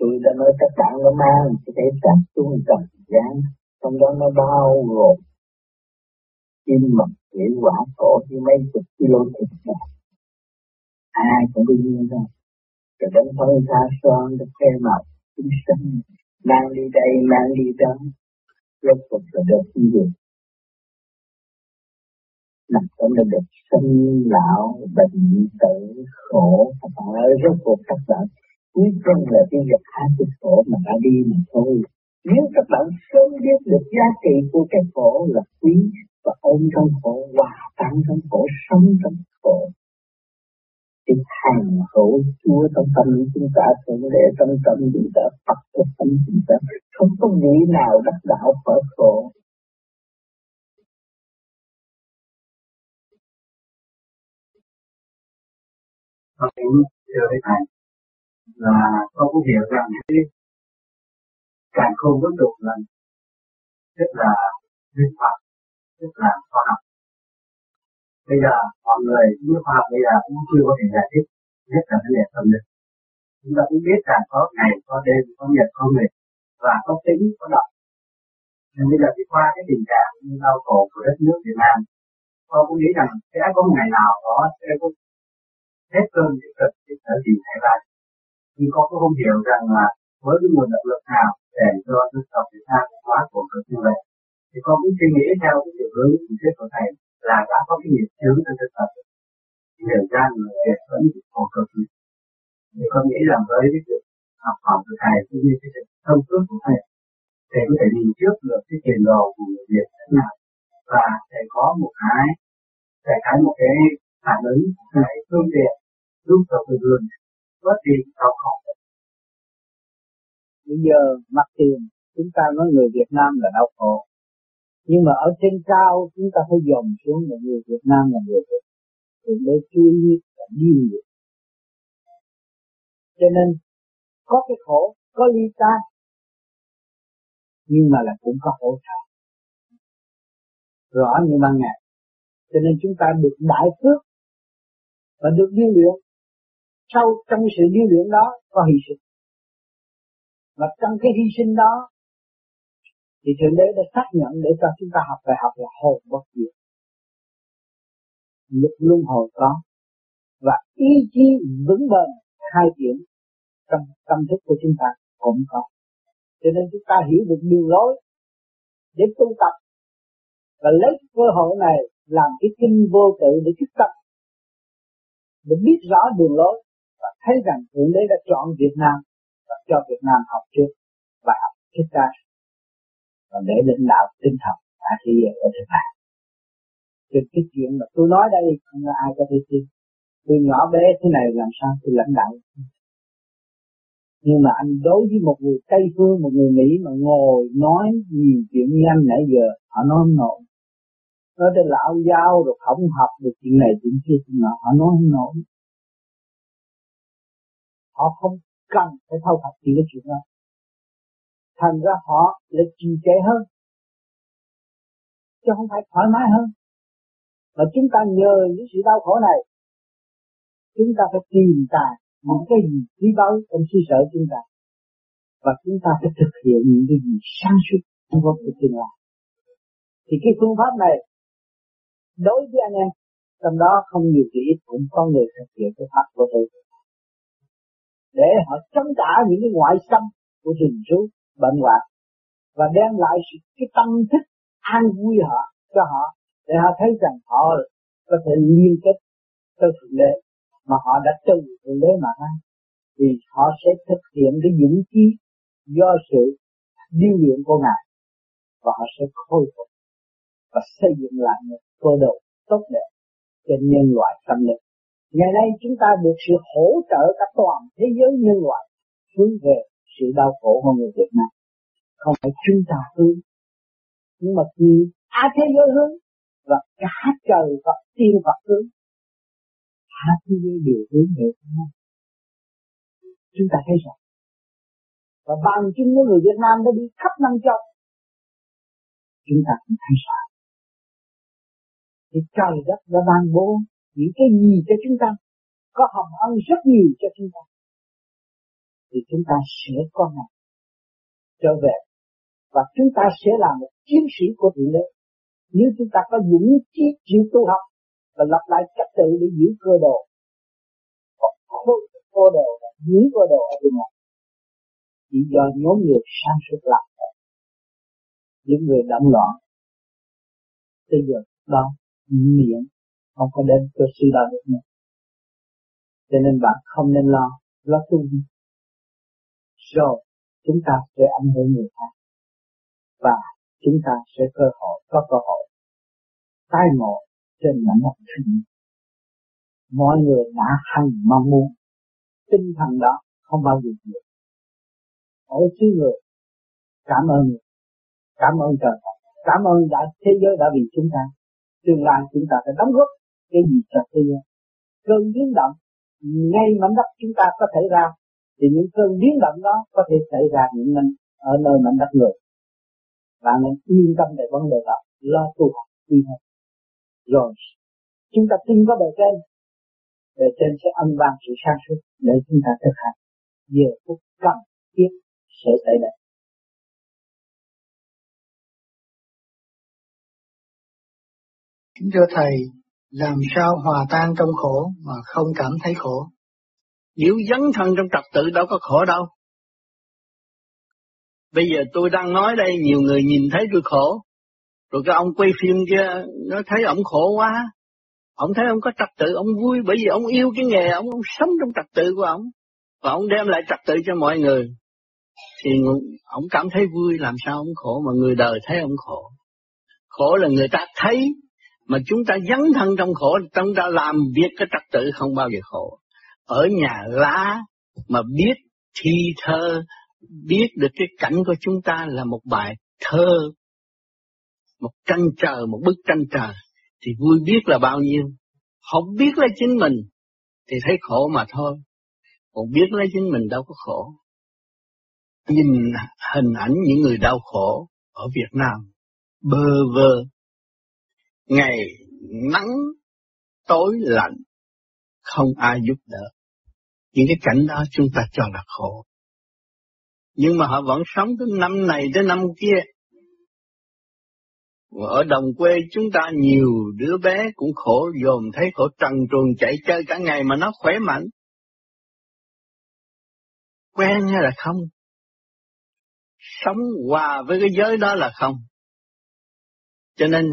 tôi đã nói các bạn nó mang cái thể xác xuống trần gian, trong đó nó bao gồm kim mật thủy quả cổ như mấy chục kilo thịt này ai cũng đương nhiên thôi rồi đến phân xa son được khe màu chúng sinh mang đi đây, mang đi đó, rốt cuộc là được cái gì? Nằm trong là được sinh lão, bệnh tử, khổ các bạn ơi rốt cuộc các bạn cuối cùng là cái việc hai cái khổ mà đã đi mà thôi. Nếu các bạn sớm biết được giá trị của cái khổ là quý và ôm trong khổ hòa tan trong khổ sống trong khổ thì hàng hữu chúa trong tâm chúng ta, thượng lễ trong tâm chúng ta, Phật trong tâm chúng ta, không có vị nào đắc đạo khỏi khổ Con thưa Thầy là con cũng hiểu rằng cái càng không vấn đục là rất là linh hoạt, rất là khoa học. Bây giờ mọi người như khoa học bây giờ cũng chưa có thể giải thích nhất là vấn đề tâm linh. Chúng ta cũng biết rằng có ngày, có đêm, có nhật, có nguyệt và có tính, có động. Nhưng bây giờ thì qua cái tình trạng như đau khổ của đất nước Việt Nam, con cũng nghĩ rằng sẽ có một ngày nào đó sẽ có hết cơn chịu cực thì sẽ tìm thấy lại. Nhưng con cũng không hiểu rằng là với cái nguồn động lực nào để cho dân tộc Việt Nam hóa của cực như vậy. Thì con cũng suy nghĩ theo cái chiều hướng của thuyết của thầy là đã có cái nghiệp chướng trong dân tộc. hiểu ra người Việt vẫn khổ cực. Thì con nghĩ rằng với cái sự học hỏi của thầy cũng như cái sự thông suốt của thầy thầy có thể nhìn trước được cái tiền đồ của người Việt thế nào và thầy có một cái, thầy có một cái phản ứng cái phương tiện giúp cho người vườn có tiền đau khổ bây giờ mặt tiền, chúng ta nói người Việt Nam là đau khổ. Nhưng mà ở trên cao, chúng ta phải dòm xuống là người Việt Nam là người Việt. Thì để chú ý là điên được cho nên, có cái khổ, có ly tan nhưng mà là cũng có hỗ trợ. Rõ như ban ngày. Cho nên chúng ta được đại phước và được điêu luyện sau trong sự điêu luyện đó có hy sinh. Và trong cái hy sinh đó, thì thượng đế đã xác nhận để cho chúng ta học bài học là hồn bất diệt. Lực luân hồi có. Và ý chí vững bền, khai triển trong tâm thức của chúng ta cũng có. Cho nên chúng ta hiểu được đường lối để tu tập và lấy cơ hội này làm cái kinh vô tự để thức tập, để biết rõ đường lối và thấy rằng thượng đế đã chọn Việt Nam và cho Việt Nam học trước bài học thích ca và để lãnh đạo tinh thần cả thế giới ở thực hành Thì cái chuyện mà tôi nói đây không là ai có thể tin tôi nhỏ bé thế này làm sao tôi lãnh đạo nhưng mà anh đối với một người Tây phương, một người Mỹ mà ngồi nói nhiều chuyện như anh nãy giờ, họ nói không nổi. Nói tới lão giáo rồi không học được chuyện này chuyện kia chuyện nọ, họ nói không nổi. Họ không cần phải thâu thập những cái chuyện đó. Thành ra họ lại trì trệ hơn. Chứ không phải thoải mái hơn. Mà chúng ta nhờ những sự đau khổ này, chúng ta phải tìm tài những cái gì quý báu trong suy sở chúng ta và chúng ta phải thực hiện những cái gì sáng suốt trong cuộc tương lai thì cái phương pháp này đối với anh em trong đó không nhiều chỉ ít cũng có người thực hiện cái pháp của tôi để họ chống trả những cái ngoại xâm của rừng rú bệnh hoạn và đem lại sự cái tâm thức an vui họ, cho họ, để họ thấy rằng họ có thể liên kết tới thượng đế mà họ đã từ thượng đế mà ra thì họ sẽ thực hiện cái dũng khí do sự điêu luyện của ngài và họ sẽ khôi phục và xây dựng lại một cơ đồ tốt đẹp cho nhân loại tâm linh. Ngày nay chúng ta được sự hỗ trợ cả toàn thế giới nhân loại hướng về sự đau khổ của người Việt Nam. Không phải chúng ta hướng, nhưng mà cả thế giới hướng và cả trời và tiên Phật hướng cả thế giới đều hướng về nhau chúng ta thấy rằng và bằng chứng của người Việt Nam đã đi khắp năm châu chúng ta cũng thấy rõ thì trời đất đã ban bố những cái gì cho chúng ta? Có hồng ân rất nhiều cho chúng ta. Thì chúng ta sẽ có ngày trở về và chúng ta sẽ là một chiến sĩ của thượng đế. Nếu chúng ta có dũng chí chịu tu học và lập lại trật tự để giữ cơ đồ, hoặc khôi cơ đồ và giữ cơ đồ ở bên ngoài chỉ do nhóm người sang suốt làm những người động loạn, bây giờ đó miệng không có đến cơ sư đạo được nữa cho nên bạn không nên lo lo tu đi. Rồi, chúng ta sẽ ảnh hưởng người khác. Và chúng ta sẽ cơ hội, có cơ hội tai ngộ trên mảnh đất thiên mọi người đã hằng mong muốn. Tinh thần đó không bao giờ diệt mỗi thứ người, cảm ơn người. Cảm ơn trời. Cảm ơn đã, thế giới đã vì chúng ta. Tương lai chúng ta phải đóng góp cái gì cho thế giới cơn biến động ngay mảnh đất chúng ta có thể ra thì những cơn biến động đó có thể xảy ra những nơi ở nơi mảnh đất người. Bạn nên yên tâm về vấn đề đó lo tu học đi thôi rồi chúng ta tin có bề trên. Bề trên sẽ ân ban sự sáng suốt để chúng ta thực hành. Giờ phút cần thiết sẽ xảy ra. Kính thưa Thầy, làm sao hòa tan trong khổ mà không cảm thấy khổ? Nếu dấn thân trong trật tự đâu có khổ đâu. Bây giờ tôi đang nói đây, nhiều người nhìn thấy tôi khổ. Rồi cái ông quay phim kia, nó thấy ông khổ quá. Ông thấy ông có trật tự, ông vui bởi vì ông yêu cái nghề, ông, ông sống trong trật tự của ông. Và ông đem lại trật tự cho mọi người. Thì ông cảm thấy vui, làm sao ông khổ mà người đời thấy ông khổ. Khổ là người ta thấy mà chúng ta dấn thân trong khổ, chúng ta làm việc cái trật tự không bao giờ khổ. Ở nhà lá mà biết thi thơ, biết được cái cảnh của chúng ta là một bài thơ, một tranh trời, một bức tranh trời, thì vui biết là bao nhiêu. Không biết lấy chính mình, thì thấy khổ mà thôi. Còn biết lấy chính mình đâu có khổ. Nhìn hình ảnh những người đau khổ ở Việt Nam, bơ vơ, ngày nắng, tối lạnh, không ai giúp đỡ. Những cái cảnh đó chúng ta cho là khổ. Nhưng mà họ vẫn sống từ năm này tới năm kia. Ở đồng quê chúng ta nhiều đứa bé cũng khổ, dồn thấy khổ, trần truồng chạy chơi cả ngày mà nó khỏe mạnh. Quen hay là không? Sống hòa với cái giới đó là không. Cho nên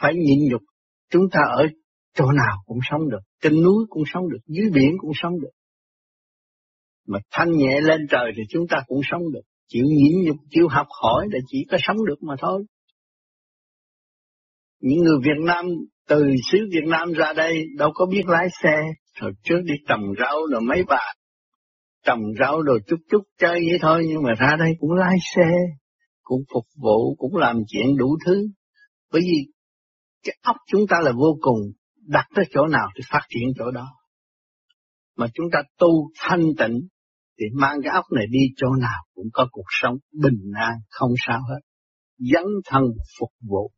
phải nhịn nhục. Chúng ta ở chỗ nào cũng sống được, trên núi cũng sống được, dưới biển cũng sống được. Mà thanh nhẹ lên trời thì chúng ta cũng sống được. Chịu nhịn nhục, chịu học hỏi là chỉ có sống được mà thôi. Những người Việt Nam từ xứ Việt Nam ra đây đâu có biết lái xe. Hồi trước đi trồng rau rồi mấy bà trồng rau rồi chút chút chơi vậy thôi nhưng mà ra đây cũng lái xe, cũng phục vụ, cũng làm chuyện đủ thứ. Bởi vì cái óc chúng ta là vô cùng, đặt tới chỗ nào thì phát triển chỗ đó. Mà chúng ta tu thanh tịnh thì mang cái óc này đi chỗ nào cũng có cuộc sống bình an, không sao hết. Dấn thân phục vụ.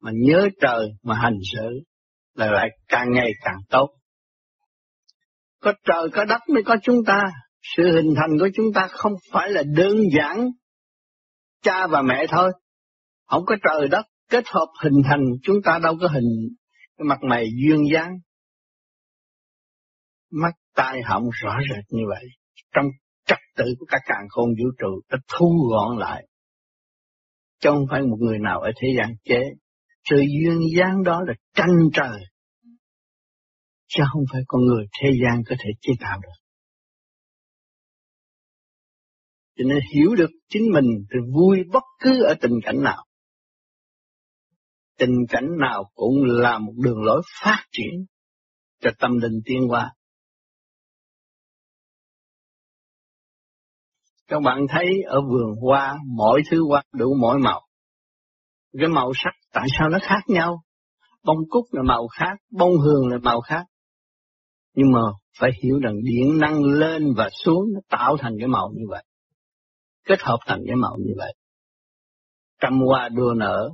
Mà nhớ trời mà hành xử là lại càng ngày càng tốt. Có trời có đất mới có chúng ta. Sự hình thành của chúng ta không phải là đơn giản cha và mẹ thôi. Không có trời đất kết hợp hình thành, chúng ta đâu có hình cái mặt mày duyên dáng. Mắt tai họng rõ rệt như vậy. Trong trật tự của các càng khôn vũ trụ đã thu gọn lại. Chứ không phải một người nào ở thế gian chế. Sự duyên dáng đó là tranh trời. Chứ không phải con người thế gian có thể chế tạo được. Cho nên hiểu được chính mình thì vui bất cứ ở tình cảnh nào tình cảnh nào cũng là một đường lối phát triển cho tâm linh tiên hoa. Các bạn thấy ở vườn hoa, mỗi thứ hoa đủ mỗi màu. Cái màu sắc tại sao nó khác nhau? Bông cúc là màu khác, bông hương là màu khác. Nhưng mà phải hiểu rằng điện năng lên và xuống nó tạo thành cái màu như vậy. Kết hợp thành cái màu như vậy. Trăm hoa đua nở,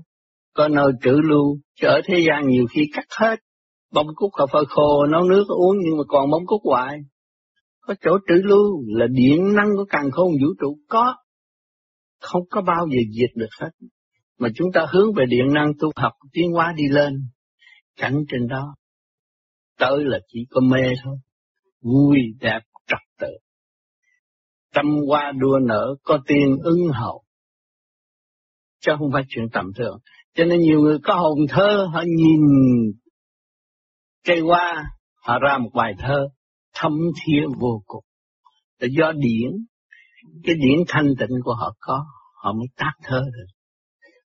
có nơi trữ lưu, chứ ở thế gian nhiều khi cắt hết. Bông cúc cà phê khô, nấu nước uống nhưng mà còn bông cúc hoài. có chỗ trữ lưu là điện năng của càng khôn vũ trụ có. Không có bao giờ diệt được hết. Mà chúng ta hướng về điện năng tu học tiến hóa đi lên. Cảnh trên đó. Tới là chỉ có mê thôi. Vui đẹp trật tự. Trăm hoa đua nở có tiền ưng hậu. Chứ không phải chuyện tầm thường cho nên nhiều người có hồn thơ, họ nhìn cây hoa, họ ra một bài thơ thâm thiế vô cùng là do điển, cái điển thanh tịnh của họ có, họ mới tác thơ được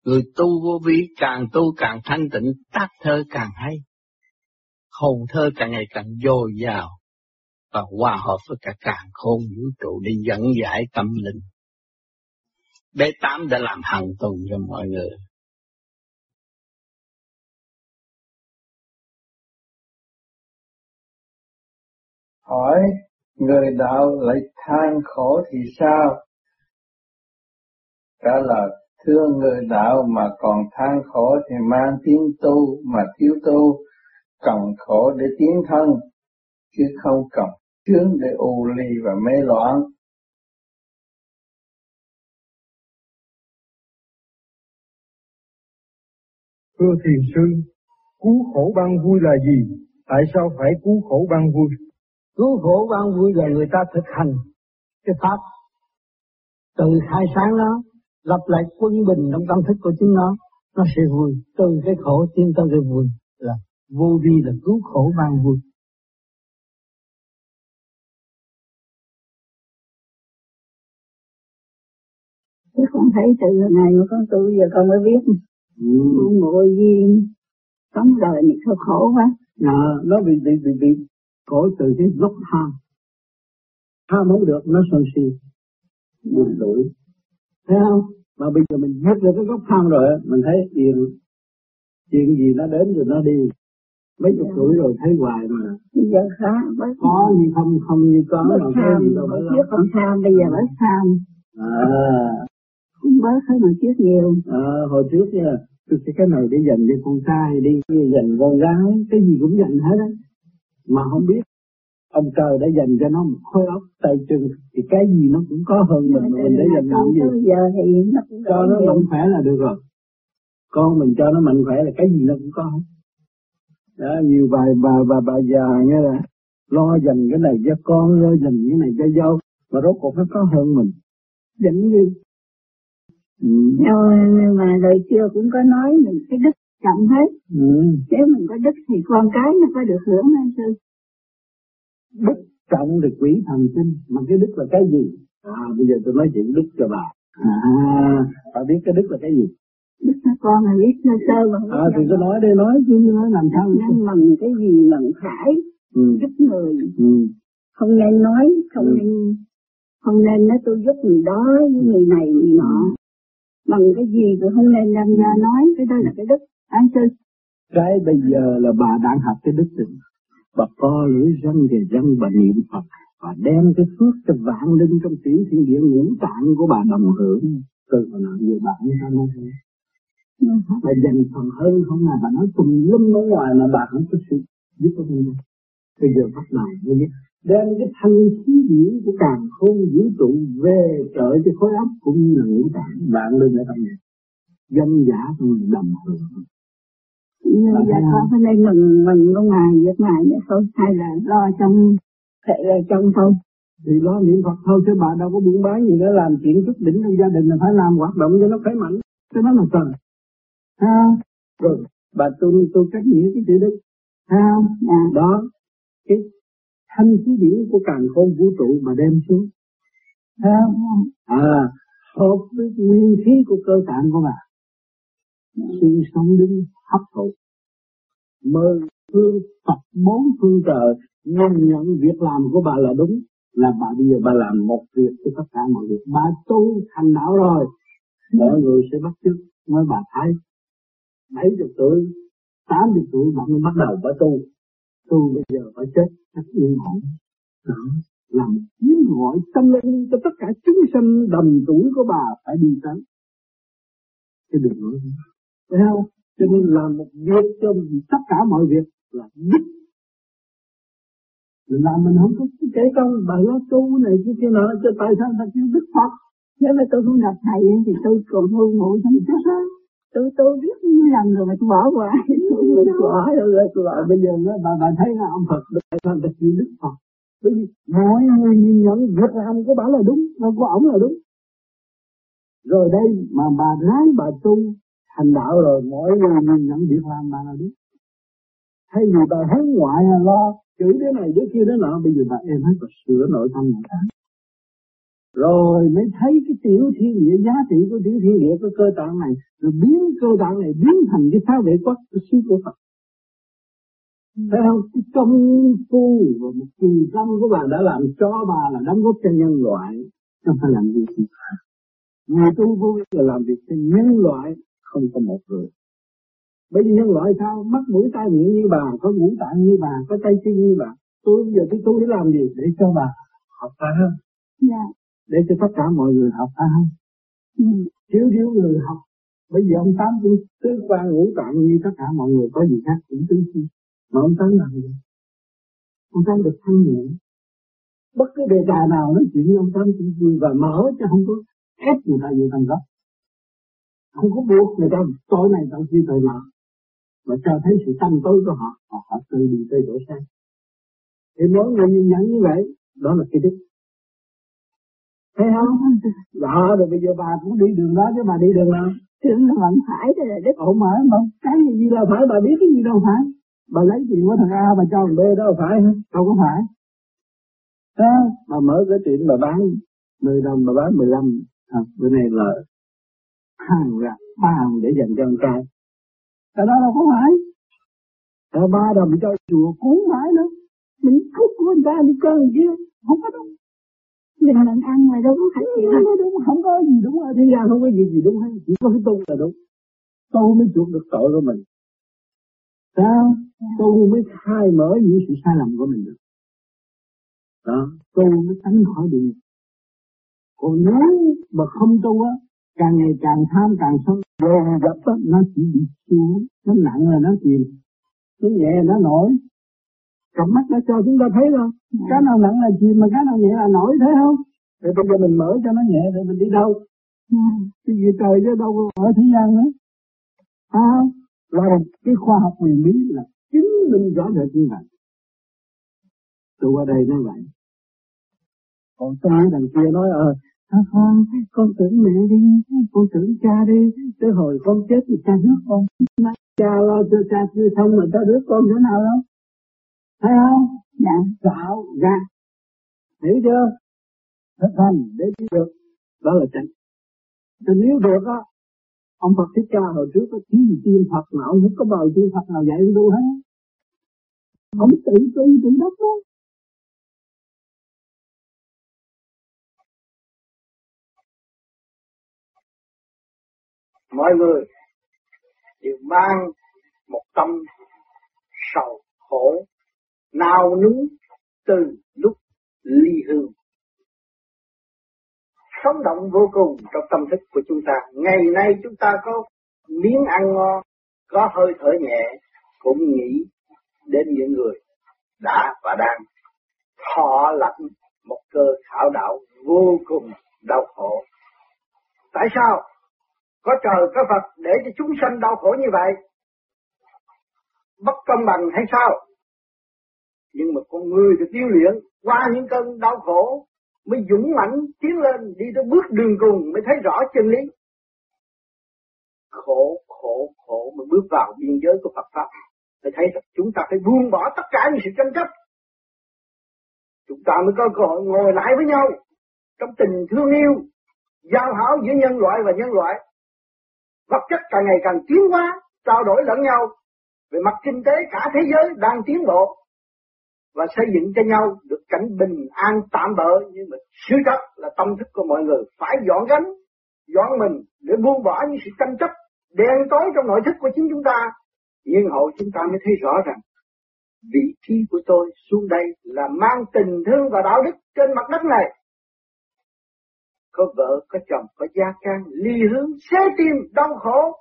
người tu vô vi càng tu càng thanh tịnh, tác thơ càng hay hồn thơ càng ngày càng dồi dào, và hòa hợp với cả càng khôn vũ trụ để dẫn giải tâm linh. B tám đã làm hằng tuần cho mọi người. Hỏi, người đạo lại than khổ thì sao? Trả lời, thưa người đạo mà còn than khổ thì mang tiếng tu mà thiếu tu, cần khổ để tiến thân, chứ không cần chướng để u ly và mê loạn. Thưa thiền sư, cứu khổ ban vui là gì? Tại sao phải cứu khổ ban vui? Cứu khổ ban vui là người ta thực hành cái pháp từ khai sáng nó lập lại quân bình trong tâm thức của chính nó nó sẽ vui từ cái khổ tiến tới cái vui là vô vi là cứu khổ ban vui Chứ không thấy từ ngày mà con tu giờ con mới biết. Ừ. Ngộ duyên, sống đời này khổ quá. À, nó bị bị bị bị khổ từ cái gốc tham. Tham không được, nó sân si. Buồn lủi. Thấy không? Mà bây giờ mình hết được cái gốc tham rồi, mình thấy yên. Chuyện gì nó đến rồi nó đi. Mấy chục tuổi rồi thấy hoài mà. Bây giờ khá. Có như không, không như có. Bớt tham, trước còn tham, bây giờ bớt tham. À, không bớt hơn hồi trước nhiều. À, hồi trước nha, tôi sẽ cái này để dành cho con trai đi, dành con gái, cái gì cũng dành hết á. Mà không biết. Ông trời đã dành cho nó một khối óc tay chân thì cái gì nó cũng có hơn mình mà mình để dành làm gì? Giờ thì nó cũng cho nó mạnh khỏe là được rồi. Con mình cho nó mạnh khỏe là cái gì nó cũng có hết. Đó, nhiều bà bà bà bà già nghe là lo dành cái này cho con lo dành cái này cho dâu mà rốt cuộc nó có hơn mình. Dành gì? Ừ. Nhưng mà đời xưa cũng có nói mình cái đức trọng hết. Ừ. Nếu mình có đức thì con cái nó có được hưởng hay sư? Đức trọng thì quỷ thần sinh, mà cái đức là cái gì? À, bây giờ tôi nói chuyện đức cho bà. À, bà biết cái đức là cái gì? Đức là con là biết sơ sơ mà À, thì tôi nói đây nói chứ nói làm sao? Nên mừng cái gì mừng phải, ừ. giúp người. Ừ. Không nên nói, không ừ. nên không nên nói tôi giúp người đó với người này người nọ bằng cái gì cũng không nên làm ra nói cái đó là cái đức an sư cái bây giờ là bà đang học cái đức tịnh bà co lưỡi răng về răng bà niệm Phật và đem cái phước cho vạn linh trong tiểu thiên địa ngũ tạng của bà đồng hưởng. Từ bà nói về bạn ta nói bà dành phần hơn không à bà nói tùm lum ở ngoài mà bà không có sự giúp cho mình bây giờ bắt đầu mới biết. Đem cái thanh khí điển của càng khôn vũ trụ về trợ cho khối óc cũng như là ngũ tạng bạn lên ở trong này. Dân giả trong đồng hưởng nhưng giờ con phải nên mừng mừng con ngài việc ngài vậy thôi hay là lo trong thể là trong thôi. Thì lo niệm Phật thôi chứ bà đâu có buôn bán gì nữa làm chuyện chút đỉnh trong gia đình là phải làm hoạt động cho nó khỏe mạnh. Cái đó là trời. Ha rồi bà tu tu cách nghĩa cái chữ đức. Ha à. đó cái thanh khí điển của càng khôn vũ trụ mà đem xuống. À, à hợp với nguyên khí của cơ tạng của bà suy sống đứng hấp thụ. mơ phương Phật bốn phương trời nhìn nhận việc làm của bà là đúng. Là bà bây giờ bà làm một việc cho tất cả mọi việc bà tu thành đạo rồi mọi người sẽ bắt chước nói bà thấy. Bảy chục tuổi, tám chục tuổi bà mới bắt đầu bà tu. Tu bây giờ phải chết, chắc yên ổn. Đó làm tiếng gọi tâm linh cho tất cả chúng sanh đồng tuổi của bà phải đi tới. Cái đường lối thấy không cho nên làm một việc cho tất cả mọi việc là đức mình làm mình không có kể công bà lo tu này kia kia nọ cho tại sao ta kêu đức phật? Nếu mà tôi không gặp thầy thì tôi còn ngu ngủ xong chết á tôi tôi biết như lần rồi mà tôi bỏ qua. Tôi bỏ rồi tôi bỏ bây giờ nó bà bà thấy là ông Phật tại sao ta kêu đức Phật? Bởi vì mọi người nhìn nhận việc làm của bà là đúng và của ổng là đúng. Rồi đây mà bà ráng bà tu thành đạo rồi, mỗi người nhìn nhận việc làm bà là đúng thay vì bà hướng ngoại lo chửi đứa này đứa kia đứa nọ, bây giờ bà em hết, bà sửa nội tâm người rồi mới thấy cái tiểu thiên địa, giá trị của tiểu thiên địa của cơ tạng này, rồi biến cơ tạng này biến thành cái sao vệ quốc của sư của Phật Thấy không? Cái công phu và một kỳ công của bà đã làm cho bà là đóng góp cho nhân loại không phải làm gì cả. Người tu vô là làm việc cho nhân loại không có một người. Bởi vì nhân loại sao? Mắt mũi tai miệng như bà, có ngũ tạng như bà, có tay chân như bà. Tôi bây giờ tôi tu để làm gì? Để cho bà học ta hơn. Dạ. Để cho tất cả mọi người học ta hơn. Ừ. Thiếu thiếu người học. Bởi vì ông Tám cũng tứ quan ngũ tạng như tất cả mọi người có gì khác cũng tứ chi. Mà ông Tám làm gì? Ông Tám được thanh nhẹ. Bất cứ đề tài nào nói chuyện với ông Tám cũng vui và mở chứ không có ép người ta vô tăng gốc. Không có buộc người ta tối này tối kia tối nọ và cho thấy sự tâm tối của họ họ, họ tự đi tới chỗ sáng thì mỗi người nhìn nhận như vậy đó là cái đức thấy không? Đó rồi bây giờ bà cũng đi đường đó chứ bà đi đường nào? Tưởng là vẫn phải rồi là đức ổn mà mà cái gì đâu phải bà biết cái gì đâu phải. Bà lấy tiền của thằng A bà cho thằng B đó phải đâu có phải. Đó mà mở cái chuyện bà bán 10 đồng bà bán 15 à, bữa nay là hàng ra ba để dành cho con trai. Cái đó đâu có phải. Rồi ba đồng cho chùa cúng phải nữa. Mình cúng của người ta đi cơ người kia Không có đúng Mình mình ăn mà đâu có phải gì Không có đúng, không có gì đúng ở thế gian Không có gì gì đúng hết Chỉ có cái tu là đúng. Tu mới chuộc được tội của mình. Sao? Tu mới khai mở những sự sai lầm của mình được. Đó, tu mới tránh khỏi địa còn nếu mà không tu á càng ngày càng tham càng sâu. Rồi gặp đó, nó chỉ bị xuống nó nặng là nó chìm. Nó nhẹ là nó nổi. Cặp mắt nó cho chúng ta thấy rồi. Cái nào nặng là chìm mà cái nào nhẹ là nổi thấy không? Thì bây giờ mình mở cho nó nhẹ rồi mình đi đâu? Cái gì trời chứ đâu có ở thế gian nữa. À, là cái khoa học quyền lý là chính mình rõ rệt như vậy tôi qua đây nói vậy. Còn tôi đằng kia nói ờ à, con, con tưởng mẹ đi, con tưởng cha đi, tới hồi con chết thì cha rước con. Cha lo cho cha chưa xong mà cha rước con thế nào đâu. Thấy không? Dạ. gạo gạt. Hiểu chưa? Thực thành để biết được. Đó là tránh. Thì nếu được á, ông Phật Thích Ca hồi trước có thiếu gì tiên Phật mà ông không có bờ tiên Phật nào dạy ông tu hết. Ông tự tu tự đắc đó. Mọi người đều mang một tâm sầu khổ, nao núng từ lúc ly hương. Sống động vô cùng trong tâm thức của chúng ta. Ngày nay chúng ta có miếng ăn ngon, có hơi thở nhẹ, cũng nghĩ đến những người đã và đang thọ lãnh một cơ khảo đạo vô cùng đau khổ. Tại sao? Có trời có Phật để cho chúng sanh đau khổ như vậy. Bất công bằng hay sao? Nhưng mà con người được tiêu luyện qua những cơn đau khổ mới dũng mãnh tiến lên đi tới bước đường cùng mới thấy rõ chân lý. Khổ, khổ, khổ mới bước vào biên giới của Phật Pháp. Mới thấy rằng chúng ta phải buông bỏ tất cả những sự tranh chấp. Chúng ta mới có cơ hội ngồi lại với nhau trong tình thương yêu, giao hảo giữa nhân loại và nhân loại vật chất càng ngày càng tiến hóa, trao đổi lẫn nhau. Về mặt kinh tế cả thế giới đang tiến bộ và xây dựng cho nhau được cảnh bình an tạm bỡ nhưng mà sự thật là tâm thức của mọi người phải dọn gánh, dọn mình để buông bỏ những sự tranh chấp đen tối trong nội thức của chính chúng ta. Nhưng hậu chúng ta mới thấy rõ rằng vị trí của tôi xuống đây là mang tình thương và đạo đức trên mặt đất này có vợ, có chồng, có gia can, ly hướng, xé tim, đau khổ,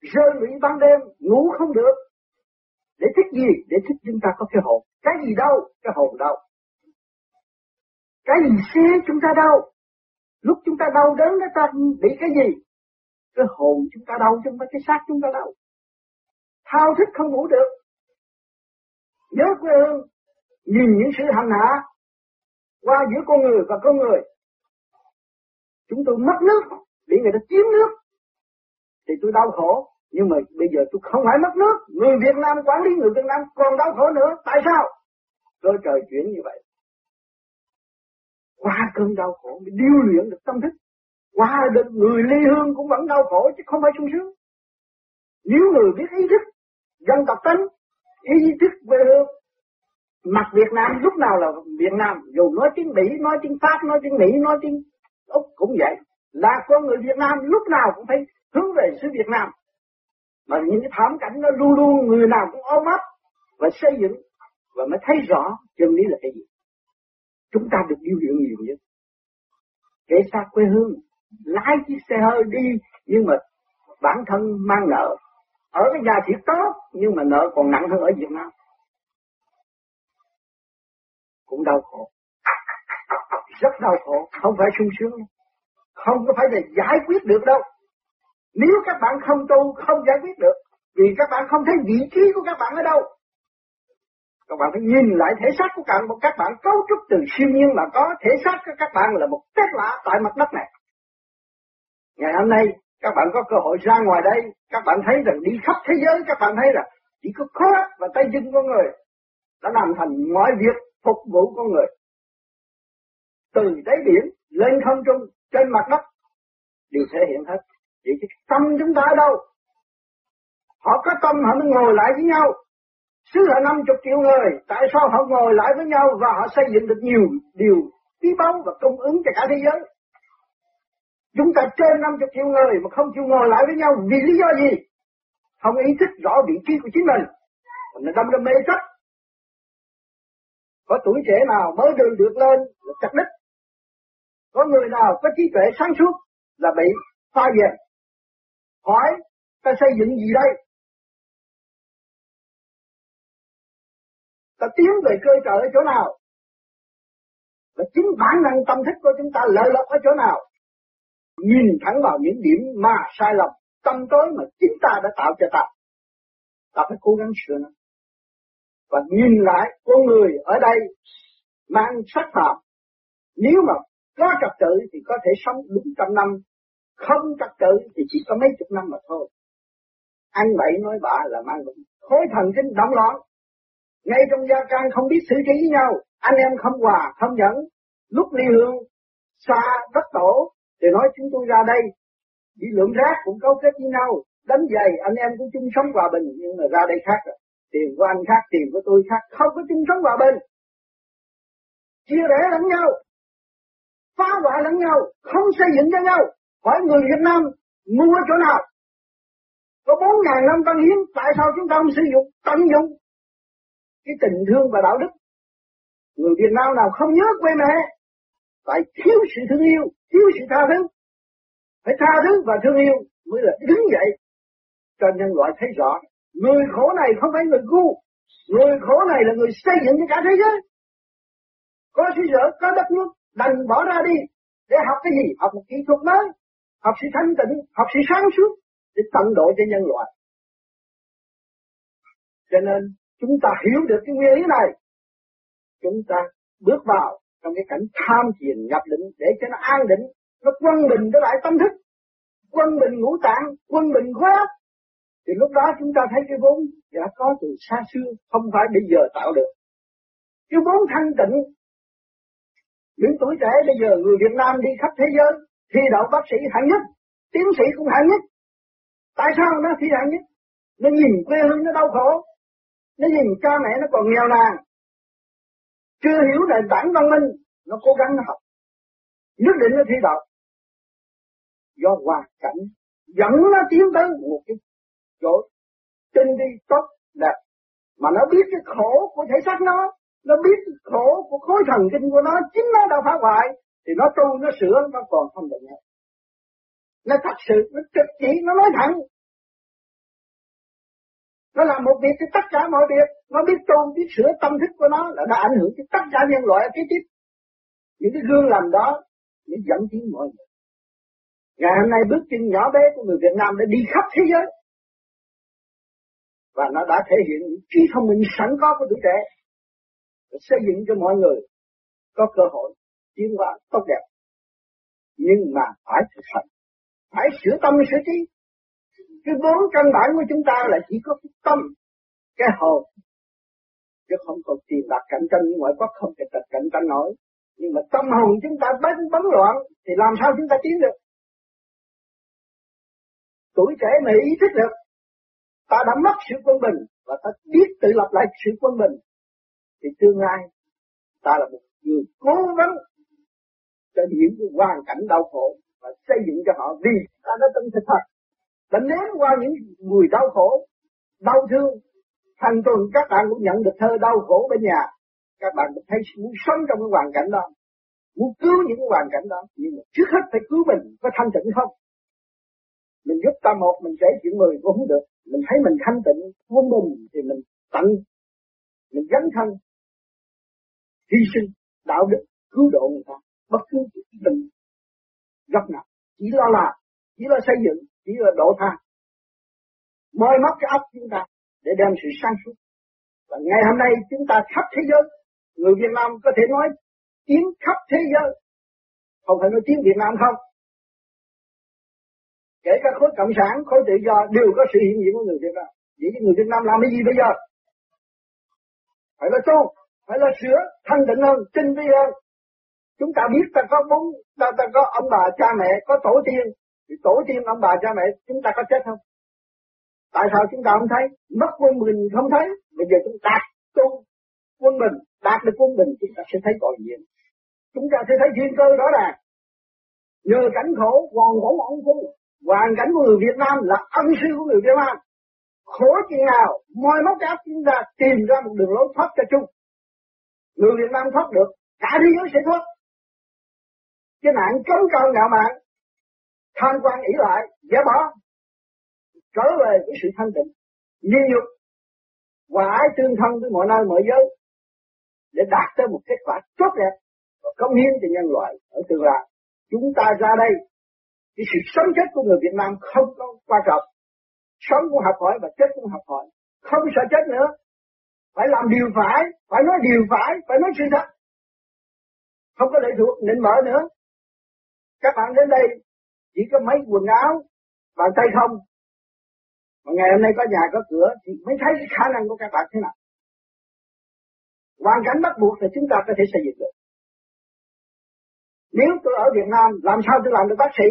rơi lụy ban đêm, ngủ không được. Để thích gì? Để thích chúng ta có cái hồn. Cái gì đâu? Cái hồn đâu? Cái gì xé chúng ta đâu? Lúc chúng ta đau đớn nó ta bị cái gì? Cái hồn chúng ta đau chứ không phải cái xác chúng ta đau. Thao thức không ngủ được. Nhớ quê hương, nhìn những sự hành hạ qua giữa con người và con người. Chúng tôi mất nước, bị người ta chiếm nước, thì tôi đau khổ. Nhưng mà bây giờ tôi không phải mất nước, người Việt Nam quản lý người Việt Nam còn đau khổ nữa. Tại sao? Cơ trời chuyển như vậy. Qua cơn đau khổ mới điêu luyện được tâm thức. Qua được người ly hương cũng vẫn đau khổ chứ không phải sung sướng. Nếu người biết ý thức, dân tộc tính, ý thức về hương, mặt Việt Nam lúc nào là Việt Nam, dù nói tiếng Mỹ, nói tiếng Pháp, nói tiếng Mỹ, nói tiếng Úc cũng vậy. Là con người Việt Nam lúc nào cũng thấy hướng về xứ Việt Nam. Mà những cái thảm cảnh nó luôn luôn người nào cũng ôm ấp và xây dựng và mới thấy rõ chân lý là cái gì. Chúng ta được điều dưỡng nhiều nhất. Kể xa quê hương, lái chiếc xe hơi đi nhưng mà bản thân mang nợ. Ở cái nhà thì tốt nhưng mà nợ còn nặng hơn ở Việt Nam. Cũng đau khổ. Rất đau khổ, không phải sung sướng. Không có phải là giải quyết được đâu. Nếu các bạn không tu, không giải quyết được. Vì các bạn không thấy vị trí của các bạn ở đâu. Các bạn phải nhìn lại thể xác của các bạn, các bạn cấu trúc từ siêu nhiên mà có, thể xác của các bạn là một kết lạ tại mặt đất này. Ngày hôm nay, các bạn có cơ hội ra ngoài đây, các bạn thấy rằng đi khắp thế giới, các bạn thấy rằng chỉ có khó và tay chân con người đã làm thành mọi việc phục vụ con người. Từ đáy biển lên không trung trên mặt đất đều thể hiện hết. Vậy thì tâm chúng ta ở đâu? Họ có tâm họ mới ngồi lại với nhau. Xứ là 50 triệu người, tại sao họ ngồi lại với nhau và họ xây dựng được nhiều điều quý báu và cung ứng cho cả thế giới? Chúng ta trên 50 triệu người mà không chịu ngồi lại với nhau vì lý do gì? Không ý thức rõ vị trí của chính mình. Mình đâm ra mê chấp. Có tuổi trẻ nào mới đường được lên là chặt đích. Có người nào có trí tuệ sáng suốt là bị pha về. Hỏi ta xây dựng gì đây? Ta tiến về cơ trợ ở chỗ nào? Là chính bản năng tâm thức của chúng ta lợi lộc ở chỗ nào? Nhìn thẳng vào những điểm mà sai lầm, tâm tối mà chính ta đã tạo cho ta. Ta phải cố gắng sửa nó. Và nhìn lại con người ở đây mang sắc phạm. Nếu mà có trật tự thì có thể sống đúng trăm năm, không trật tự thì chỉ có mấy chục năm mà thôi. Anh vậy nói bạ là mang bệnh. Khối thần kinh động loạn. Ngay trong gia can không biết xử trí với nhau. Anh em không hòa, không nhẫn. Lúc ly hương, xa đất tổ, thì nói chúng tôi ra đây. Đi lượng rác cũng cấu kết với nhau. Đánh giày anh em cũng chung sống hòa bình. Nhưng mà ra đây khác rồi. Tiền của anh khác, tiền của tôi khác. Không có chung sống hòa bình. Chia rẽ lẫn nhau. Phá hoại lẫn nhau. Không xây dựng cho nhau. Hỏi người Việt Nam mua chỗ nào? Có bốn ngàn năm văn hiến, tại sao chúng ta không sử dụng, tận dụng cái tình thương và đạo đức? Người Việt Nam nào không nhớ quê mẹ, phải thiếu sự thương yêu, thiếu sự tha thứ. Phải tha thứ và thương yêu mới là đứng dậy cho nhân loại thấy rõ. Người khổ này không phải người ngu, người khổ này là người xây dựng cho cả thế giới. Có sự dở, có đất nước, đành bỏ ra đi để học cái gì? Học một kỹ thuật mới, học sự thanh tịnh, học sự sáng suốt, để tận độ cho nhân loại. Cho nên chúng ta hiểu được cái nguyên lý này, chúng ta bước vào trong cái cảnh tham thiền nhập định để cho nó an định, nó quân bình trở lại tâm thức, quân bình ngũ tạng, quân bình khối óc. Thì lúc đó chúng ta thấy cái vốn đã có từ xa xưa, không phải bây giờ tạo được. Cái vốn thanh tịnh, những tuổi trẻ bây giờ người Việt Nam đi khắp thế giới, thi đậu bác sĩ hạng nhất, tiến sĩ cũng hạng nhất, Tại sao nó thi hạng nhất? Nó nhìn quê hương nó đau khổ. Nó nhìn cha mẹ nó còn nghèo nàn. Chưa hiểu nền tảng văn minh. Nó cố gắng nó học. Nhất định nó thi đậu. Do hoàn cảnh dẫn nó tiến tới một cái chỗ tinh đi tốt đẹp. Mà nó biết cái khổ của thể xác nó. Nó biết khổ của khối thần kinh của nó. Chính nó đã phá hoại. Thì nó tu, nó sửa, nó còn không được nữa nó thật sự nó trực chỉ nó nói thẳng nó làm một việc thì tất cả mọi việc nó biết tu biết sửa tâm thức của nó là nó ảnh hưởng tới tất cả nhân loại kế tiếp những cái gương làm đó để dẫn tiến mọi người ngày hôm nay bước chân nhỏ bé của người Việt Nam đã đi khắp thế giới và nó đã thể hiện trí thông minh sẵn có của tuổi trẻ để xây dựng cho mọi người có cơ hội tiến hóa tốt đẹp. Nhưng mà phải thực hành, phải sửa tâm, sửa trí. Cái vốn căn bản của chúng ta là chỉ có cái tâm, cái hồn, chứ không còn tiền bạc cạnh tranh như ngoại quốc, không thể cạnh tranh nổi. Nhưng mà tâm hồn chúng ta bấn bấn loạn thì làm sao chúng ta tiến được? Tuổi trẻ mà ý thức được, ta đã mất sự quân bình và ta biết tự lập lại sự quân bình thì tương lai, ta là một người cố vấn cho những cái hoàn cảnh đau khổ và xây dựng cho họ. Vì ta đã tâm thực thật đã nếm qua những mùi đau khổ, đau thương, thành tuần các bạn cũng nhận được thơ đau khổ bên nhà, các bạn cũng thấy muốn sống trong cái hoàn cảnh đó, muốn cứu những hoàn cảnh đó. Nhưng mà trước hết phải cứu mình, có thanh tịnh không? Mình giúp ta một, mình kể chuyện mười cũng không được. Mình thấy mình thanh tịnh quân mình thì mình tận, mình dấn thân hy sinh, đạo đức, cứu độ người ta bất cứ tình gấp nào chỉ lo làm, chỉ lo xây dựng, chỉ là độ tha. Moi mất cái óc chúng ta để đem sự sáng suốt. Và ngày hôm nay chúng ta khắp thế giới, người Việt Nam có thể nói tiếng khắp thế giới, không phải nói tiếng Việt Nam không. Kể cả khối cộng sản, khối tự do đều có sự hiện diện của người Việt Nam. Vậy người Việt Nam làm cái gì bây giờ? Phải là tu phải là sửa thanh tịnh hơn tinh vi hơn. Chúng ta biết ta có bốn ta, ta có ông bà cha mẹ có tổ tiên. Thì tổ tiên ông bà cha mẹ chúng ta có chết không? Tại sao chúng ta không thấy? Mất quân bình không thấy. Bây giờ chúng ta tu quân bình đạt được quân bình chúng ta sẽ thấy còn diện chúng ta sẽ thấy thiên cơ đó là nhờ cảnh khổ hoàn cảnh ông phu hoàn cảnh của người Việt Nam là ân sư của người Việt Nam. Khổ chừng nào moi móc áp chúng ta tìm ra một đường lối thoát cho chung người Việt Nam thoát được, cả thế giới sẽ thoát. Cái nạn cấm cao ngạo mạn tham quan ỷ lại dỡ bỏ, trở về với sự thanh tịnh nhiên nhục và ái tương thân với mọi nơi mọi giới, để đạt tới một kết quả tốt đẹp và công hiến cho nhân loại ở tương lai. Chúng ta ra đây, cái sự sống chết của người Việt Nam không có quan trọng. Sống cũng học hỏi và chết cũng học hỏi. Không sợ chết nữa phải làm điều phải phải nói điều phải phải nói sự thật. Không có lệ thuộc, nên mở nữa. Các bạn đến đây, chỉ có mấy quần áo bàn tay không. Mà ngày hôm nay có nhà, có cửa, thì mới thấy cái khả năng của các bạn thế nào. Hoàn cảnh bắt buộc thì chúng ta có thể xây dựng được. Nếu tôi ở Việt Nam, làm sao tôi làm được bác sĩ?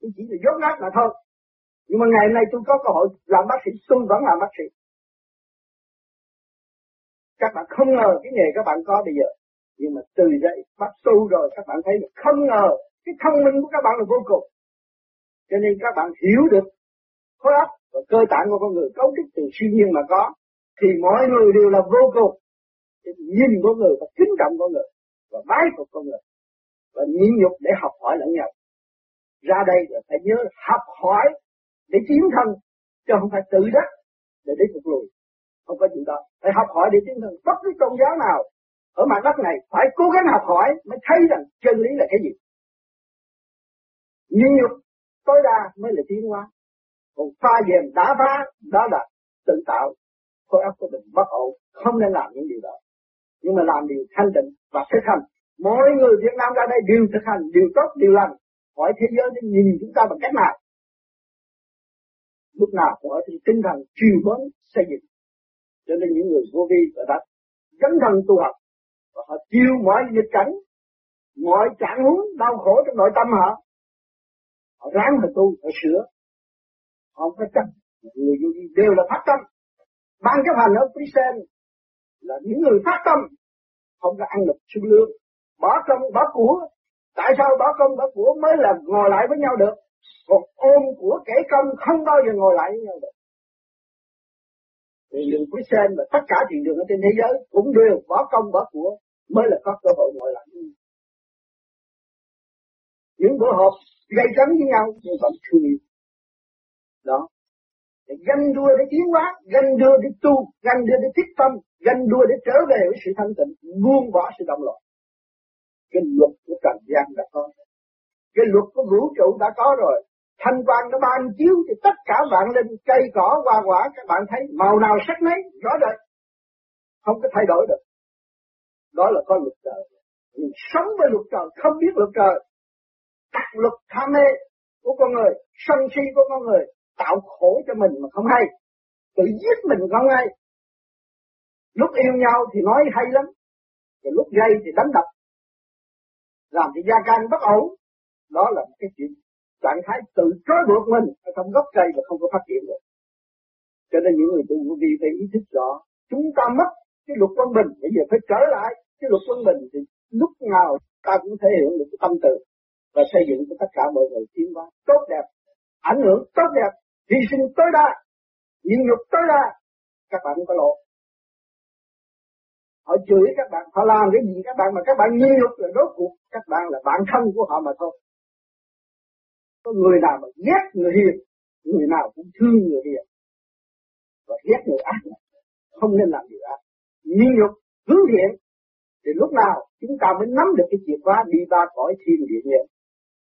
Tôi chỉ là dốt nát mà thôi. Nhưng mà ngày hôm nay tôi có cơ hội làm bác sĩ, tôi vẫn làm bác sĩ các bạn không ngờ cái nghề các bạn có bây giờ. Nhưng mà từ dậy, bắt tu rồi, các bạn thấy không ngờ cái thông minh của các bạn là vô cùng. Cho nên các bạn hiểu được khối óc và cơ tạng của con người cấu trúc từ siêu nhiên mà có, thì mọi người đều là vô cùng. Nhìn con người và kính trọng con người và bái phục con người và nhịn nhục để học hỏi lẫn nhau. Ra đây là phải nhớ học hỏi để tiến thân chứ không phải tự đắc để để phục lùi không có chuyện đó. Phải học hỏi để tiến thân bất cứ tôn giáo nào ở mặt đất này. Phải cố gắng học hỏi mới thấy rằng chân lý là cái gì. Nhịn nhục, tối đa mới là tiến hóa. Còn pha dèm đá phá, đó là tự tạo. Khối óc của mình bất ổn, không nên làm những điều đó. Nhưng mà làm điều thanh tịnh và thực hành. Mỗi người Việt Nam ra đây đều thực hành điều tốt điều lành. Hỏi thế giới để nhìn chúng ta bằng cách nào? Lúc nào cũng ở trên tinh thần chiều mến xây dựng cho nên những người vô vi và đã dấn thân tu học. Và họ chịu mọi nghịch cảnh, mọi trạng huống đau khổ trong nội tâm họ. Họ ráng mà tu, họ sửa. Họ không có chấp. Người vô vi đều là phát tâm. Ban chấp hành ở Prisen là những người phát tâm. Không có ăn lực sung lương. Bỏ công, bỏ của. Tại sao bỏ công, bỏ của? Mới là ngồi lại với nhau được. Còn ôm của kể công không bao giờ ngồi lại với nhau được thì đường sen và tất cả thiền đường ở trên thế giới cũng đều bỏ công bỏ của mới là có cơ hội ngồi lại. Những bữa họp gây cấn với nhau nhưng vẫn thương yêu đó. Để ganh đua để tiến hóa, ganh đua để tu, ganh đua để thiết tâm, ganh đua để trở về với sự thanh tịnh, buông bỏ sự động loạn. Cái luật của trần gian đã có. Cái luật của vũ trụ đã có rồi thanh quan nó ban chiếu thì tất cả bạn lên cây cỏ, hoa quả, các bạn thấy màu nào sắc nấy, rõ rệt. Không có thay đổi được. Đó là có luật trời. Mình sống với luật trời, không biết luật trời. Đặt luật tham mê của con người, sân si của con người, tạo khổ cho mình mà không hay. Tự giết mình không hay. Lúc yêu nhau thì nói hay lắm, rồi lúc gây thì đánh đập. Làm cho gia can bất ổn. Đó là một cái chuyện trạng thái tự trói buộc mình ở trong gốc cây và không có phát triển được. Cho nên những người tu vô vi phải ý thức rõ chúng ta mất cái luật quân bình. Bây giờ phải trở lại cái luật quân bình thì lúc nào ta cũng thể hiện được cái tâm từ và xây dựng cho tất cả mọi người tiến hóa tốt đẹp, ảnh hưởng tốt đẹp, hy sinh tối đa, nhịn nhục tối đa. Các bạn có lộ họ chửi các bạn, họ làm cái gì các bạn, mà các bạn nhịn nhục là đối cuộc các bạn là bạn thân của họ mà thôi có người nào mà ghét người hiền, người nào cũng thương người hiền. Và ghét người ác không nên làm điều ác. Nhịn nhục hướng thiện thì lúc nào chúng ta mới nắm được cái chìa khóa đi ba cõi thiên địa nhân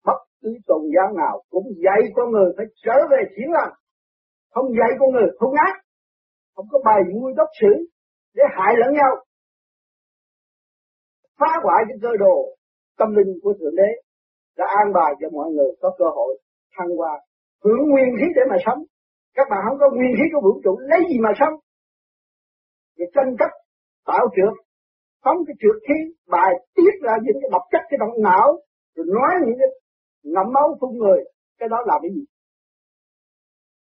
bất cứ tôn giáo nào cũng dạy con người phải trở về thiện lành. Không dạy con người không ác, không có bài vui đốc xử để hại lẫn nhau. Phá hoại cái cơ đồ tâm linh của thượng đế đã an bài cho mọi người có cơ hội thăng hoa, hưởng nguyên khí để mà sống. Các bạn không có nguyên khí của vũ trụ, lấy gì mà sống? Để tranh chấp, tạo trượt, phóng cái trượt khí, bài tiết ra những cái độc chất, cái động não, rồi nói những cái ngậm máu phun người. Cái đó là cái gì?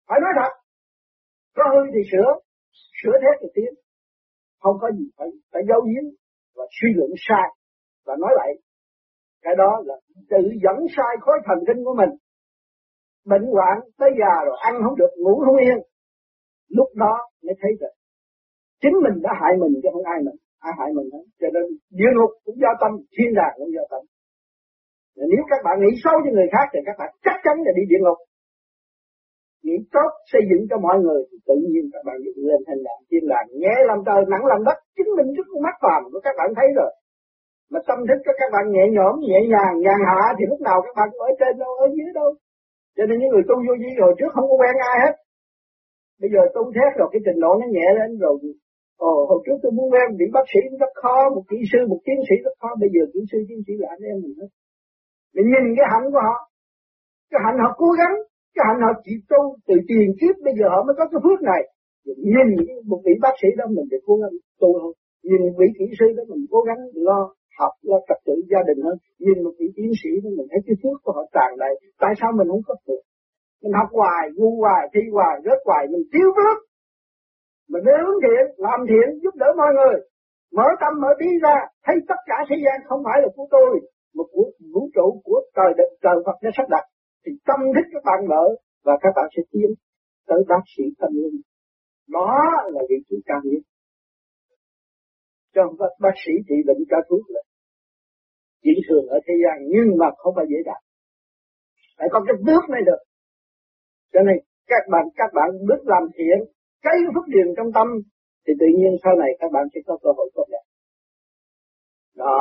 Phải nói thật, có hư thì sửa sửa thế thì tiến. Không có gì phải phải giấu giếm và suy luận sai và nói lại cái đó là tự dẫn sai khối thần kinh của mình. Bệnh hoạn tới già rồi ăn không được, ngủ không yên. Lúc đó mới thấy rồi chính mình đã hại mình chứ không ai mình. Ai hại mình hết cho nên địa ngục cũng do tâm, thiên đàng cũng do tâm. Nếu các bạn nghĩ xấu cho người khác thì các bạn chắc chắn là đi địa ngục nghĩ tốt, xây dựng cho mọi người thì tự nhiên các bạn dựng lên thành đàng thiên đàng. Nhẹ làm trời nặng làm đất, chính mình trước con mắt phàm của các bạn thấy rồi mà tâm thức của các bạn nhẹ nhõm nhẹ nhàng nhàn hạ thì lúc nào các bạn cũng ở trên đâu ở dưới đâu. Cho nên những người tu vô vi hồi trước không có quen ai hết. Bây giờ tu thét rồi cái trình độ nó nhẹ lên rồi. Ồ, hồi trước tôi muốn quen vị bác sĩ rất khó, một kỹ sư, một tiến sĩ rất khó, bây giờ kỹ sư, tiến sĩ là anh em mình hết. Mình nhìn cái hạnh của họ, cái hạnh họ cố gắng, cái hạnh họ chỉ tu từ tiền kiếp bây giờ họ mới có cái phước này. Nhìn một vị bác sĩ đó mình phải cố gắng tu thôi. Nhìn một vị kỹ sư đó mình cố gắng lo học, lo trật tự gia đình hơn. Nhìn một vị tiến sĩ thì mình thấy cái phước của họ tràn đầy. Tại sao mình không có phước? Mình học hoài, ngu hoài, thi hoài, rớt hoài, mình thiếu phước. Mình nên hướng thiện, làm thiện, giúp đỡ mọi người. Mở tâm mở trí ra, thấy tất cả thế gian không phải là của tôi, mà của vũ trụ của trời đất trời Phật đã sắp đặt. Thì tâm thức các bạn mở và các bạn sẽ tiến tới bác sĩ tâm linh. Đó là vị trí cao nhất. Cho bác, bác sĩ trị bệnh cho thuốc là chỉ thường ở thế gian nhưng mà không phải dễ đạt. Phải có cái bước mới được. Cho nên các bạn các bạn bước làm thiện cái phước điền trong tâm thì tự nhiên sau này các bạn sẽ có cơ hội tốt đẹp. Đó,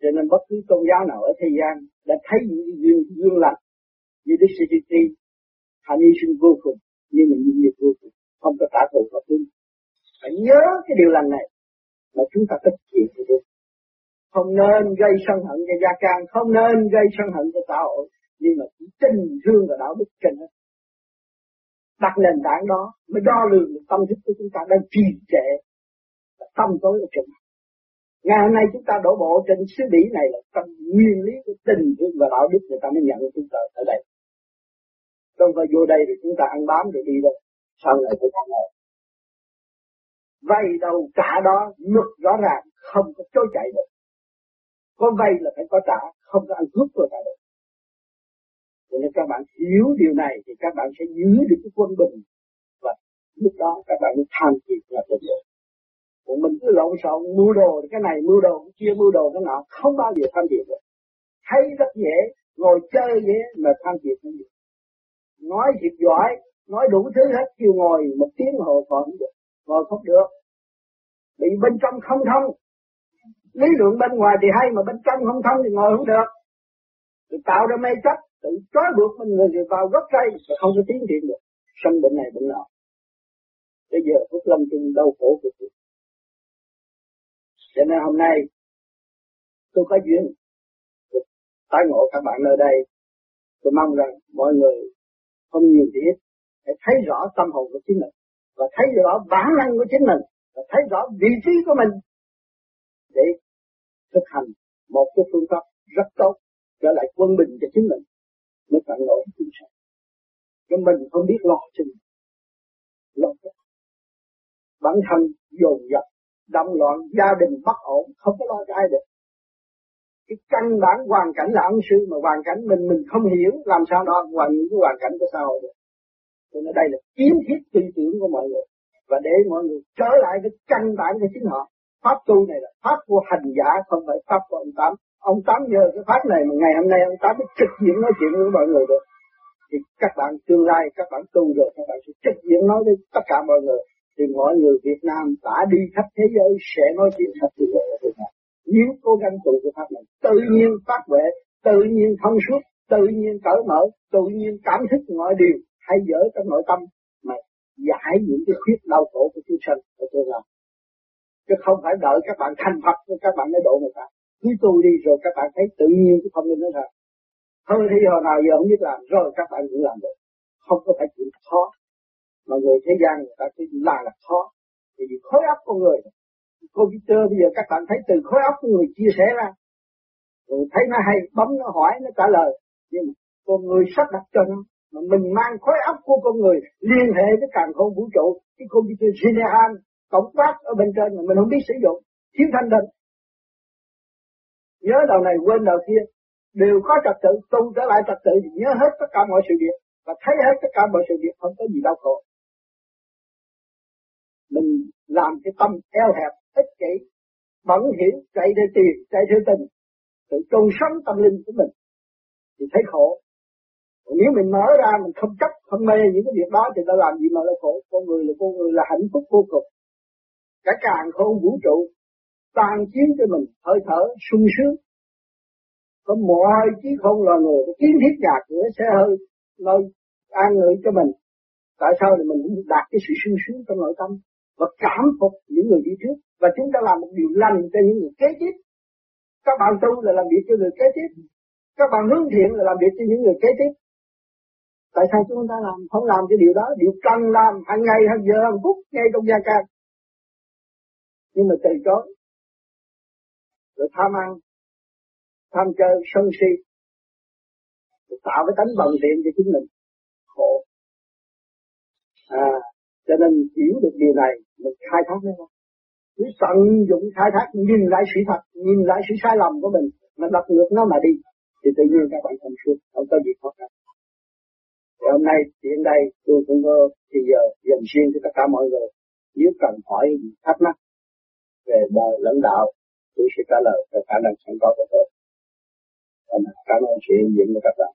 cho nên bất cứ tôn giáo nào ở thế gian đã thấy những duyên duyên lành như Đức Sư Chi hạnh hy sinh vô cùng nhưng mà như nghiệp vô cùng không có trả thù và thương phải nhớ cái điều lành này mà chúng ta thực chịu thì được không nên gây sân hận cho gia can không nên gây sân hận cho xã hội nhưng mà chỉ tình thương và đạo đức trên hết đặt nền tảng đó mới đo lường tâm thức của chúng ta đang trì trệ tâm tối ở chỗ Ngày hôm nay chúng ta đổ bộ trên xứ đỉ này là trong nguyên lý của tình thương và đạo đức người ta mới nhận chúng ta ở đây. Không phải vô đây rồi chúng ta ăn bám rồi đi đâu. Sau này chúng ta này. Vay đâu trả đó, luật rõ ràng, không có chối chạy được. Có vay là phải có trả, không có ăn cướp rồi trả được. Cho nên các bạn hiểu điều này thì các bạn sẽ giữ được cái quân bình và lúc đó các bạn mới tham thiệt là được rồi Còn mình cứ lộn xộn mua đồ cái này mua đồ cái kia mua đồ cái nọ không bao giờ tham thiệt được. Thấy rất dễ ngồi chơi dễ mà tham thiệt không được. Nói thiệt giỏi nói đủ thứ hết kêu ngồi một tiếng hồ còn không được ngồi không được. Bị bên trong không thông. Lý luận bên ngoài thì hay, mà bên trong không thông thì ngồi không được. Thì tạo ra mê chấp, tự trói buộc mình người thì vào gốc cây và không có tiến triển được. Sân bệnh này, bệnh nọ. Bây giờ phúc lâm chung đau khổ cực kỳ. Cho nên hôm nay, tôi có duyên tái ngộ các bạn nơi đây. Tôi mong rằng mọi người không nhiều thì ít để thấy rõ tâm hồn của chính mình và thấy rõ bản năng của chính mình, và thấy rõ vị trí của mình. Để thực hành một cái phương pháp rất tốt, trở lại quân bình cho chính mình, mới tận nổi chúng sanh. Cho mình không biết lo cho mình. Lo cho bản thân dồn dập động loạn, gia đình bất ổn, không có lo cho ai được. Cái căn bản hoàn cảnh là ân sư mà hoàn cảnh mình mình không hiểu làm sao đó, hoàn những cái hoàn cảnh của xã hội được cho nên đây là kiến thiết tư tưởng của mọi người. Và để mọi người trở lại cái căn bản của chính họ. Pháp tu này là pháp của hành giả, không phải pháp của ông tám. Ông tám nhờ cái pháp này mà ngày hôm nay ông tám mới trực diện nói chuyện với mọi người được. Thì các bạn tương lai, các bạn tu rồi, các bạn sẽ trực diện nói với tất cả mọi người. Thì mọi người Việt Nam đã đi khắp thế giới sẽ nói chuyện khắp thế giới ở Việt Nam nếu cố gắng tu cái pháp này, tự nhiên phát huệ, tự nhiên thông suốt, tự nhiên cởi mở, tự nhiên cảm thức mọi điều hay dở trong nội tâm mà giải những cái khuyết đau khổ của chúng sanh. Ở tôi lai chứ không phải đợi các bạn thành Phật các bạn mới độ người ta. Cứ tu đi rồi các bạn thấy tự nhiên cái không linh nó ra. Thôi thì hồi nào giờ không biết làm, rồi các bạn cũng làm được. Không có phải chuyện khó. Mà người thế gian người ta cứ là là khó. Thì vì khối óc con người, computer bây giờ các bạn thấy từ khối óc của người chia sẻ ra. Rồi thấy nó hay, bấm nó hỏi, nó trả lời. Nhưng con người sắp đặt cho nó mà mình mang khối óc của con người liên hệ với càng không vũ trụ, cái computer general tổng quát ở bên trên mà mình không biết sử dụng thiếu thanh định. Nhớ đầu này, quên đầu kia, đều có trật tự, tu trở lại trật tự thì nhớ hết tất cả mọi sự việc và thấy hết tất cả mọi sự việc, không có gì đau khổ. Mình làm cái tâm eo hẹp, ích kỷ, bẩn hiểm, chạy theo tiền, chạy theo tình, tự trôn sống tâm linh của mình thì thấy khổ nếu mình mở ra, mình không chấp, không mê những cái việc đó, thì ta làm gì mà là khổ? Con người là con người, là hạnh phúc vô cùng. Cả càng không vũ trụ, tan chiếu cho mình, hơi thở sung sướng. Có mọi trí không loài người kiến thiết nhà cửa xe hơi nơi an ngự cho mình. Tại sao? Thì mình cũng đạt cái sự sung sướng trong nội tâm và cảm phục những người đi trước. Và chúng ta làm một điều lành cho những người kế tiếp. Các bạn tu là làm việc cho người kế tiếp. Các bạn hướng thiện là làm việc cho những người kế tiếp tại sao chúng ta làm, không làm cái điều đó? Điều cần làm hàng ngày, hàng giờ, hàng phút, ngay trong gia can nhưng mà từ chối. Rồi tham ăn, tham chơi, sân si. Tạo cái tánh bằng tiện cho chính mình. Khổ. À cho nên hiểu được điều này, mình khai thác nó. Cứ tận dụng khai thác, nhìn lại sự thật, nhìn lại sự sai lầm của mình, mà đặt ngược nó mà đi, thì tự nhiên các bạn thành suốt, không có gì khó khăn thì hôm nay hiện đây, tôi cũng có thì giờ dành riêng cho tất cả mọi người. Nếu cần hỏi thắc mắc về đời lãnh đạo, tôi sẽ trả lời cho khả năng sẵn có của tôi. Cảm ơn sự hiện diện của các bạn.